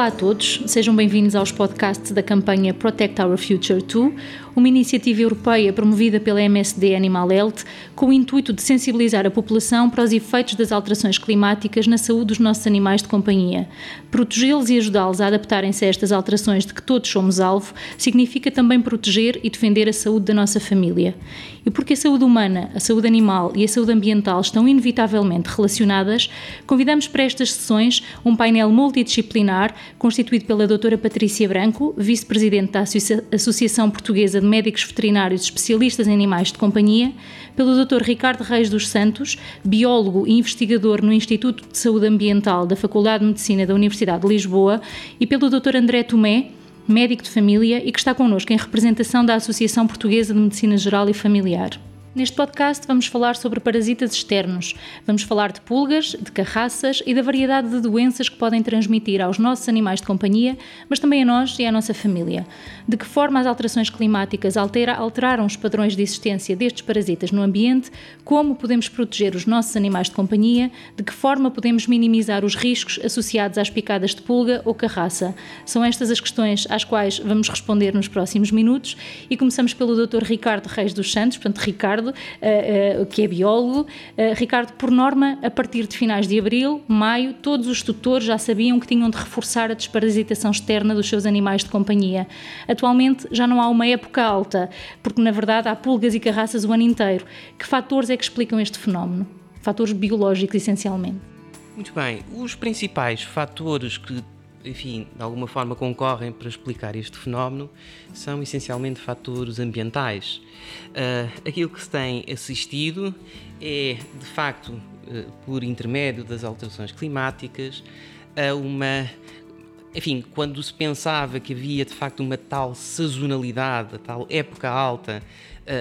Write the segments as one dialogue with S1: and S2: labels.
S1: Olá a todos, sejam bem-vindos aos podcasts da campanha Protect Our Future 2, uma iniciativa europeia promovida pela MSD Animal Health com o intuito de sensibilizar a população para os efeitos das alterações climáticas na saúde dos nossos animais de companhia. Protegê-los e ajudá-los a adaptarem-se a estas alterações de que todos somos alvo significa também proteger e defender a saúde da nossa família. E porque a saúde humana, a saúde animal e a saúde ambiental estão inevitavelmente relacionadas, convidamos para estas sessões um painel multidisciplinar constituído pela doutora Patrícia Branco, vice-presidente da Associação Portuguesa de Médicos Veterinários Especialistas em Animais de Companhia, pelo Dr. Ricardo Reis dos Santos, biólogo e investigador no Instituto de Saúde Ambiental da Faculdade de Medicina da Universidade de Lisboa, e pelo Dr. André Tomé, médico de família e que está connosco em representação da Associação Portuguesa de Medicina Geral e Familiar. Neste podcast vamos falar sobre parasitas externos. Vamos falar de pulgas, de carraças e da variedade de doenças que podem transmitir aos nossos animais de companhia, mas também a nós e à nossa família. De que forma as alterações climáticas altera, alteraram os padrões de existência destes parasitas no ambiente, como podemos proteger os nossos animais de companhia, de que forma podemos minimizar os riscos associados às picadas de pulga ou carraça. São estas as questões às quais vamos responder nos próximos minutos e começamos pelo Dr. Ricardo Reis dos Santos, portanto, Ricardo Ricardo, uh, uh, que é biólogo. Uh, Ricardo, por norma, a partir de finais de abril, maio, todos os tutores já sabiam que tinham de reforçar a desparasitação externa dos seus animais de companhia. Atualmente já não há uma época alta, porque na verdade há pulgas e carraças o ano inteiro. Que fatores é que explicam este fenómeno? Fatores biológicos, essencialmente.
S2: Muito bem. Os principais fatores que enfim, de alguma forma concorrem para explicar este fenómeno são essencialmente fatores ambientais. Uh, aquilo que se tem assistido é, de facto, uh, por intermédio das alterações climáticas, a uma. Enfim, quando se pensava que havia de facto uma tal sazonalidade, a tal época alta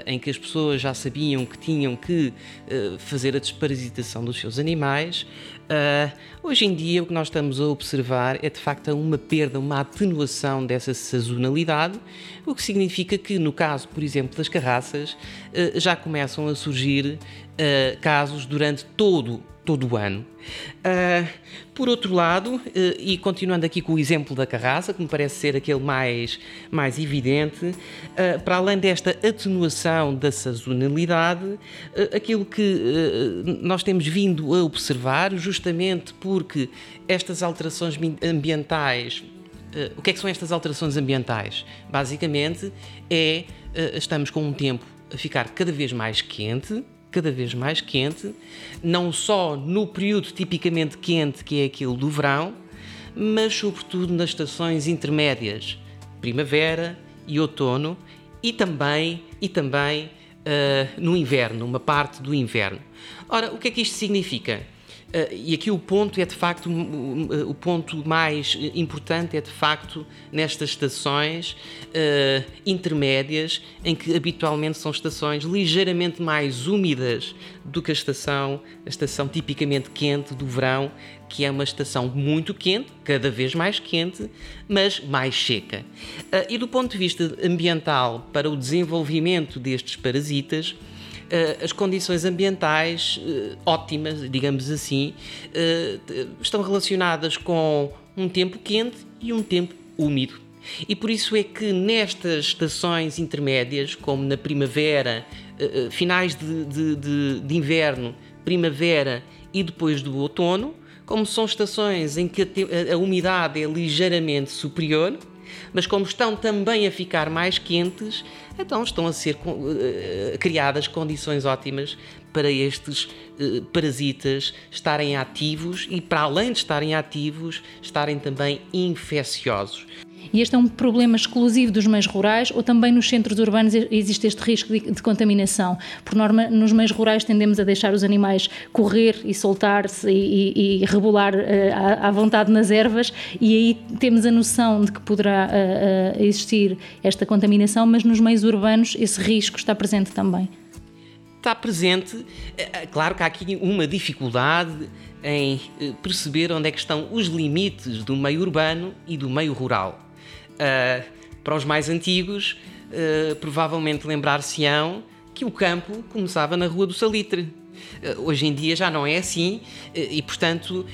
S2: em que as pessoas já sabiam que tinham que eh, fazer a desparasitação dos seus animais, eh, hoje em dia o que nós estamos a observar é de facto uma perda, uma atenuação dessa sazonalidade, o que significa que no caso, por exemplo, das carraças, já começam a surgir casos durante todo todo o ano. Uh, por outro lado, uh, e continuando aqui com o exemplo da carraça, que me parece ser aquele mais, mais evidente, uh, para além desta atenuação da sazonalidade, aquilo que nós temos vindo a observar, justamente porque estas alterações ambientais o que é que são estas alterações ambientais? Basicamente é estamos com um tempo a ficar cada vez mais quente, cada vez mais quente, não só no período tipicamente quente, que é aquele do verão, mas sobretudo nas estações intermédias, primavera e outono, e também, e também uh, no inverno, uma parte do inverno. Ora, o que é que isto significa? Uh, e aqui o ponto é de facto, o, ponto mais importante é de facto nestas estações uh, intermédias, em que habitualmente são estações ligeiramente mais úmidas do que a estação, a estação tipicamente quente do verão, que é uma estação muito quente, cada vez mais quente, mas mais seca. Uh, e do ponto de vista ambiental, para o desenvolvimento destes parasitas, as condições ambientais uh, ótimas, digamos assim, uh, estão relacionadas com um tempo quente e um tempo úmido. E por isso é que nestas estações intermédias, como na primavera, finais de, de, de, de inverno, primavera e depois do outono, como são estações em que a, a, umidade é ligeiramente superior, mas como estão também a ficar mais quentes, então estão a ser uh, criadas condições ótimas para estes uh, parasitas estarem ativos e, para além de estarem ativos, estarem também infecciosos.
S1: E este é um problema exclusivo dos meios rurais ou também nos centros urbanos existe este risco de, de contaminação? Por norma, nos meios rurais tendemos a deixar os animais correr e soltar-se e, e, e, rebolar uh, à, à, vontade nas ervas e aí temos a noção de que poderá uh, uh, existir esta contaminação, mas nos meios urbanos esse risco está presente também.
S2: Está presente, claro que há aqui uma dificuldade em perceber onde é que estão os limites do meio urbano e do meio rural. Uh, para os mais antigos, uh, provavelmente lembrar-se-ão que o campo começava na Rua do Salitre. Uh, hoje em dia já não é assim e, portanto,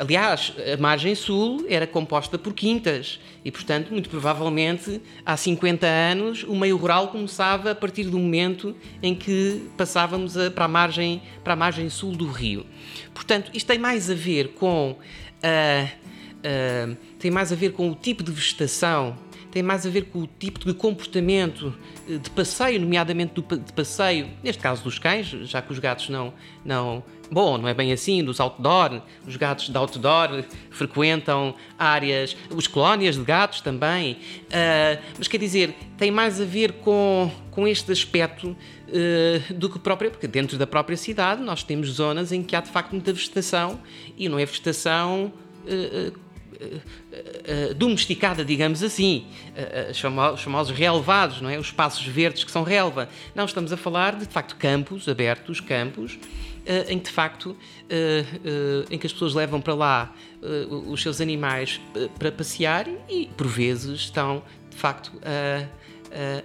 S2: Aliás, a margem sul era composta por quintas e, portanto, muito provavelmente, há 50 anos, o meio rural começava a partir do momento em que passávamos a, para, a margem, para a margem sul do rio. Portanto, isto tem mais a ver com. Uh, tem mais a ver com o tipo de vegetação tem mais a ver com o tipo de comportamento eh, de passeio, nomeadamente de passeio, neste caso dos cães, já que os gatos não, não. Bom, não é bem assim, dos outdoor, os gatos de outdoor frequentam áreas, os colónias de gatos também, uh, mas quer dizer, tem mais a ver com, com este aspecto uh, do que próprio, porque dentro da própria cidade nós temos zonas em que há de facto muita vegetação e não é vegetação uh, uh, domesticada, digamos assim, os famosos relevados, não é? os espaços verdes que são relva. Não, estamos a falar de, de facto, campos abertos, campos, em que, de facto, em que as pessoas levam para lá os seus animais para passear e, por vezes, estão, de facto, a,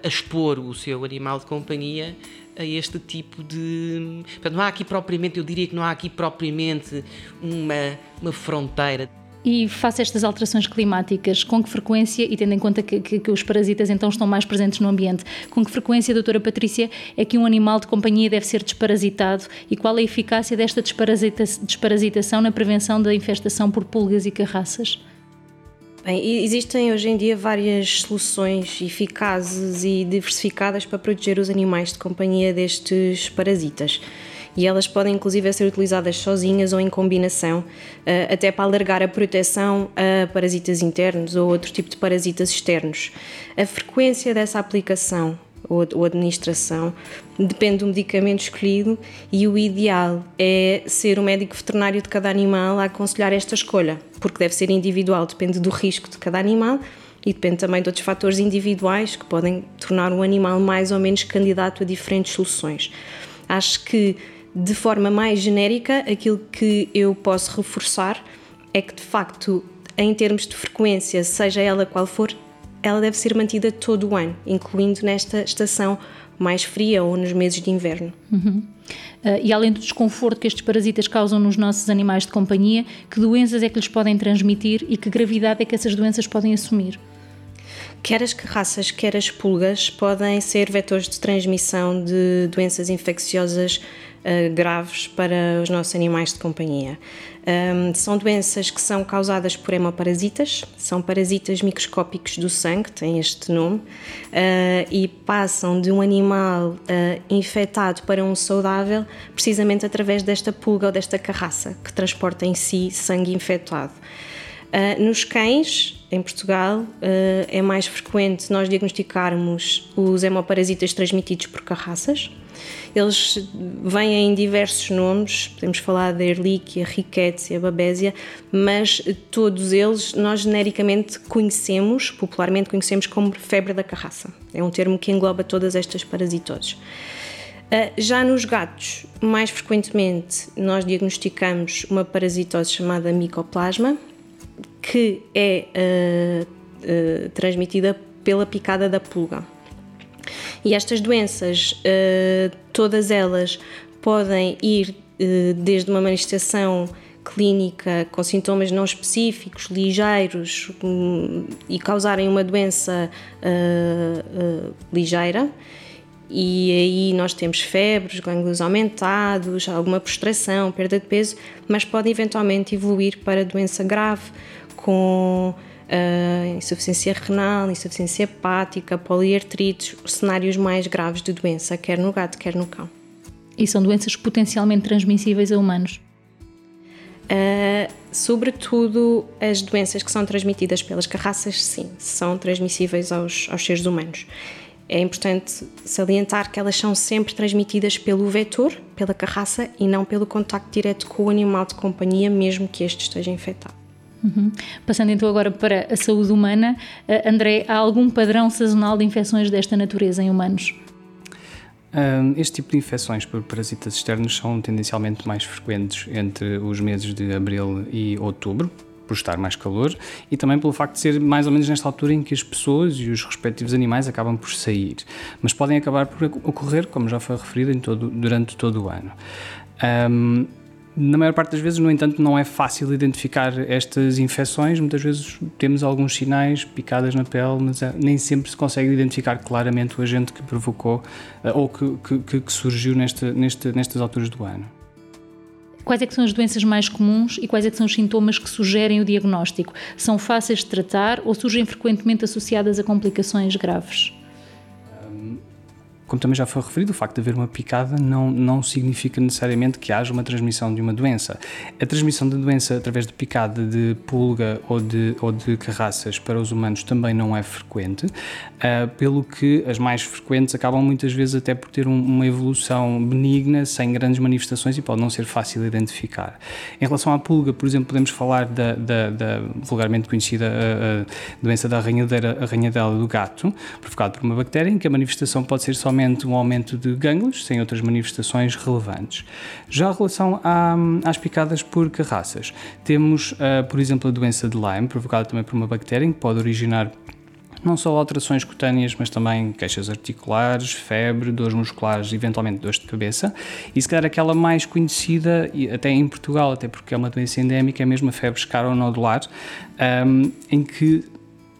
S2: a expor o seu animal de companhia a este tipo de. Portanto, não há aqui propriamente, eu diria que não há aqui propriamente uma, uma fronteira.
S1: E face a estas alterações climáticas, com que frequência, e tendo em conta que, que, que, os parasitas então estão mais presentes no ambiente, com que frequência, doutora Patrícia, é que um animal de companhia deve ser desparasitado e qual a eficácia desta desparasita desparasitação na prevenção da infestação por pulgas e carraças?
S3: Bem, existem hoje em dia várias soluções eficazes e diversificadas para proteger os animais de companhia destes parasitas e elas podem inclusive ser utilizadas sozinhas ou em combinação, eh, até para alargar a proteção a parasitas internos ou outro tipo de parasitas externos. A frequência dessa aplicação ou, administração depende do medicamento escolhido e o ideal é ser o médico veterinário de cada animal a aconselhar esta escolha, porque deve ser individual, depende do risco de cada animal e depende também de outros fatores individuais que podem tornar o animal mais ou menos candidato a diferentes soluções. Acho que de forma mais genérica, aquilo que eu posso reforçar é que, de facto, em termos de frequência, seja ela qual for, ela deve ser mantida todo o ano, incluindo nesta estação mais fria ou nos meses de inverno.
S1: Uhum. Uh, e além do desconforto que estes parasitas causam nos nossos animais de companhia, que doenças é que lhes podem transmitir e que gravidade é que essas doenças podem assumir?
S3: Quer as carraças, quer as pulgas podem ser vetores de transmissão de doenças infecciosas uh, graves para os nossos animais de companhia. Um, são doenças que são causadas por hemoparasitas, são parasitas microscópicos do sangue, têm este nome, uh, e passam de um animal uh, infectado para um saudável precisamente através desta pulga ou desta carraça que transporta em si sangue infectado. Uh, nos cães, em Portugal, uh, é mais frequente nós diagnosticarmos os hemoparasitas transmitidos por carraças. Eles vêm em diversos nomes, podemos falar da Ehrlichia, Rickettsia, Babesia, mas todos eles nós genericamente conhecemos, popularmente conhecemos como febre da carraça. É um termo que engloba todas estas parasitoses. Uh, já nos gatos, mais frequentemente, nós diagnosticamos uma parasitose chamada micoplasma, que é uh, uh, transmitida pela picada da pulga. E estas doenças, uh, todas elas podem ir uh, desde uma manifestação clínica com sintomas não específicos, ligeiros um, e causarem uma doença uh, ligeira. E aí nós temos febres, gânglios aumentados, alguma prostração, perda de peso, mas pode eventualmente evoluir para doença grave com uh, insuficiência renal, insuficiência hepática, poliartrites, cenários mais graves de doença, quer no gato, quer no cão.
S1: E são doenças potencialmente transmissíveis a humanos?
S3: Uh, sobretudo as doenças que são transmitidas pelas carraças, sim, são transmissíveis aos, aos seres humanos. É importante salientar que elas são sempre transmitidas pelo vetor, pela carraça, e não pelo contacto direto com o animal de companhia, mesmo que este esteja infectado.
S1: Uhum. Passando então agora para a saúde humana, uh, André, há algum padrão sazonal de infecções desta natureza em humanos?
S4: este tipo de infecções por parasitas externos são tendencialmente mais frequentes entre os meses de abril e outubro, por estar mais calor e também pelo facto de ser mais ou menos nesta altura em que as pessoas e os respectivos animais acabam por sair, mas podem acabar por ocorrer, como já foi referido, todo, durante todo o ano. Um, Na maior parte das vezes, no entanto, não é fácil identificar estas infecções. Muitas vezes temos alguns sinais, picadas na pele, mas é, nem sempre se consegue identificar claramente o agente que provocou uh, ou que, que, que surgiu neste, neste, nestas alturas do ano.
S1: Quais é são as doenças mais comuns e quais é são os sintomas que sugerem o diagnóstico? São fáceis de tratar ou surgem frequentemente associadas a complicações graves?
S4: Como também já foi referido, o facto de haver uma picada não, não significa necessariamente que haja uma transmissão de uma doença. A transmissão da doença através de picada de pulga ou de, ou de carraças para os humanos também não é frequente, uh, pelo que as mais frequentes acabam muitas vezes até por ter um, uma evolução benigna, sem grandes manifestações e pode não ser fácil de identificar. Em relação à pulga, por exemplo, podemos falar da, da, da vulgarmente conhecida uh, uh, doença da arranhadela do gato, provocada por uma bactéria, em que a manifestação pode ser somente um aumento de gânglios, sem outras manifestações relevantes. Já em relação à, às picadas por carraças, temos, uh, por exemplo, a doença de Lyme, provocada também por uma bactéria, que pode originar não só alterações cutâneas, mas também queixas articulares, febre, dores musculares, eventualmente dores de cabeça. E se calhar aquela mais conhecida, até em Portugal, até porque é uma doença endémica, é mesmo a febre escaronodular, um, em que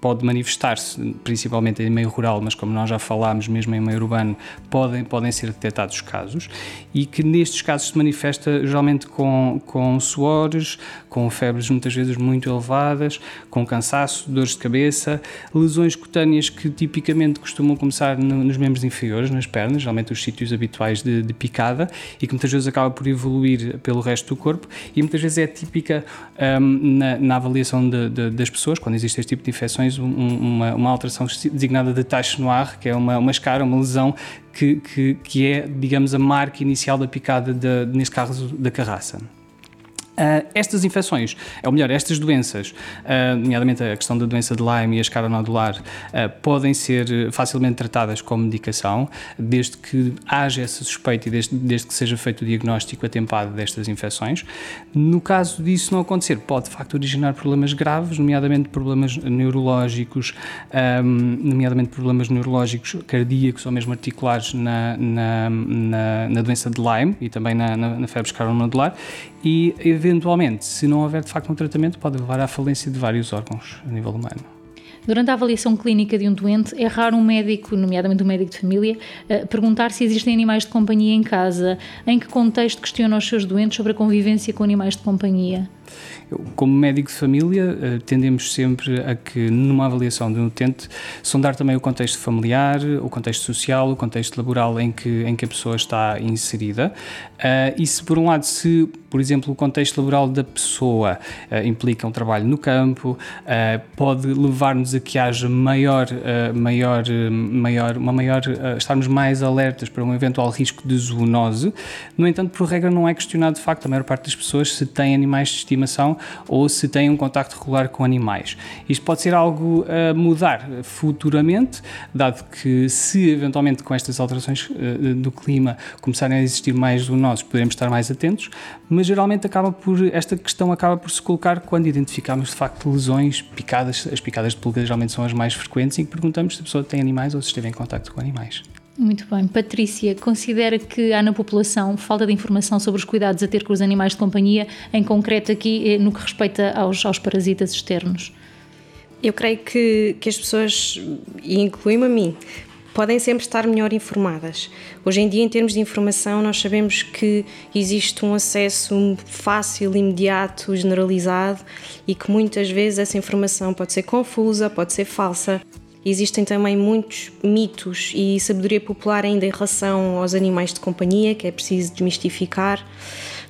S4: pode manifestar-se principalmente em meio rural, mas como nós já falámos, mesmo em meio urbano, podem, podem ser detectados casos e que nestes casos se manifesta geralmente com, com suores, com febres muitas vezes muito elevadas, com cansaço, dores de cabeça, lesões cutâneas que tipicamente costumam começar no, nos membros inferiores, nas pernas, geralmente os sítios habituais de, de, picada e que muitas vezes acaba por evoluir pelo resto do corpo e muitas vezes é típica um, na, na, avaliação de, de, das pessoas, quando existe este tipo de infecções, um, uma, uma, alteração designada de tache noir, que é uma, uma escara, uma lesão que, que, que é, digamos, a marca inicial da picada, de, neste caso, da carraça. Uh, estas infecções, ou melhor, estas doenças, uh, nomeadamente a questão da doença de Lyme e a escara nodular, uh, podem ser facilmente tratadas com medicação, desde que haja essa suspeita e desde, desde que seja feito o diagnóstico atempado destas infecções. No caso disso não acontecer, pode de facto originar problemas graves, nomeadamente problemas neurológicos, um, nomeadamente problemas neurológicos cardíacos ou mesmo articulares na, na, na, na doença de Lyme e também na, na, na febre escaronodular e eventualmente, se não houver de facto um tratamento, pode levar à falência de vários órgãos a nível humano.
S1: Durante a avaliação clínica de um doente, é raro um médico, nomeadamente um médico de família, eh, perguntar se existem animais de companhia em casa. Em que contexto questiona os seus doentes sobre a convivência com animais de companhia?
S4: Como médico de família, eh, tendemos sempre a que, numa avaliação de um utente, sondar também o contexto familiar, o contexto social, o contexto laboral em que, em que a pessoa está inserida. Uh, e se, por um lado, se, por exemplo, o contexto laboral da pessoa uh, implica um trabalho no campo, pode levar-nos a que haja maior, maior, maior, uma maior, estarmos mais alertas para um eventual risco de zoonose. No entanto, por regra, não é questionado de facto a maior parte das pessoas se têm animais de estimação ou se têm um contacto regular com animais. Isto pode ser algo a mudar futuramente, dado que se eventualmente com estas alterações do clima começarem a existir mais zoonose, nós poderemos estar mais atentos, mas geralmente acaba por esta questão acaba por se colocar quando identificamos de facto lesões, picadas, as picadas de pulga geralmente são as mais frequentes e perguntamos se a pessoa tem animais ou se esteve em contato com animais.
S1: Muito bem. Patrícia, considera que há na população falta de informação sobre os cuidados a ter com os animais de companhia, em concreto aqui eh, no que respeita aos, aos parasitas externos?
S3: Eu creio que, que as pessoas, e inclui-me a mim, podem sempre estar melhor informadas. Hoje em dia, em termos de informação, nós sabemos que existe um acesso fácil, imediato, generalizado e que muitas vezes essa informação pode ser confusa, pode ser falsa. Existem também muitos mitos e sabedoria popular ainda em relação aos animais de companhia que é preciso desmistificar.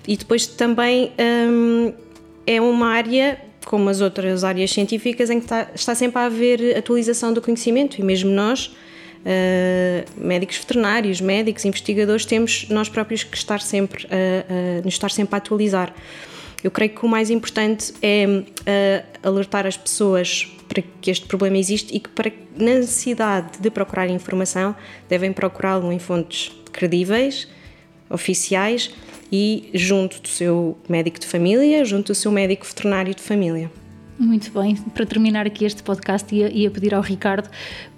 S3: E depois também hum, é uma área como as outras áreas científicas, em que está, está sempre a haver atualização do conhecimento e mesmo nós Uh, médicos veterinários, médicos, investigadores, temos nós próprios que estar sempre, uh, uh, nos estar sempre a atualizar. Eu creio que o mais importante é uh, alertar as pessoas para que este problema existe e que, para, na necessidade de procurar informação, devem procurá-lo em fontes credíveis, oficiais e junto do seu médico de família, junto do seu médico veterinário de família.
S1: Muito bem, para terminar aqui este podcast, ia, ia pedir ao Ricardo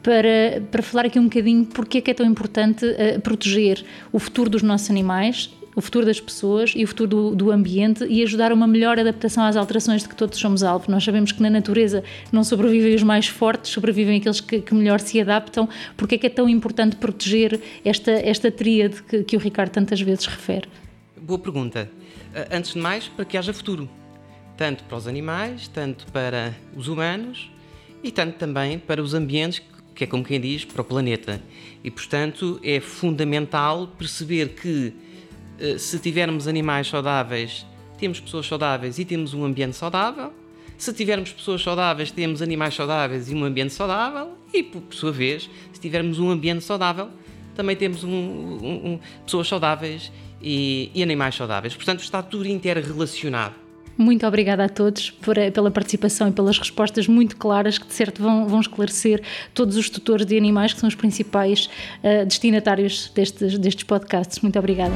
S1: para, para falar aqui um bocadinho porque é que é tão importante uh, proteger o futuro dos nossos animais o futuro das pessoas e o futuro do, do, ambiente e ajudar a uma melhor adaptação às alterações de que todos somos alvo. Nós sabemos que na natureza não sobrevivem os mais fortes, sobrevivem aqueles que, que melhor se adaptam. Porque é que é tão importante proteger esta, esta tríade que, que o Ricardo tantas vezes refere?
S2: Boa pergunta. Eh, antes de mais, para que haja futuro. Tanto para os animais, tanto para os humanos e tanto também para os ambientes que é como quem diz, para o planeta. E, portanto, é fundamental perceber que se tivermos animais saudáveis, temos pessoas saudáveis e temos um ambiente saudável. Se tivermos pessoas saudáveis, temos animais saudáveis e um ambiente saudável. E, por sua vez, se tivermos um ambiente saudável, também temos um, um, um, pessoas saudáveis e, e animais saudáveis. Portanto, está tudo interrelacionado.
S1: Muito obrigada a todos por, eh, pela participação e pelas respostas muito claras que, de certo, vão, vão esclarecer todos os tutores de animais que são os principais uh, destinatários destes, destes podcasts. Muito obrigada.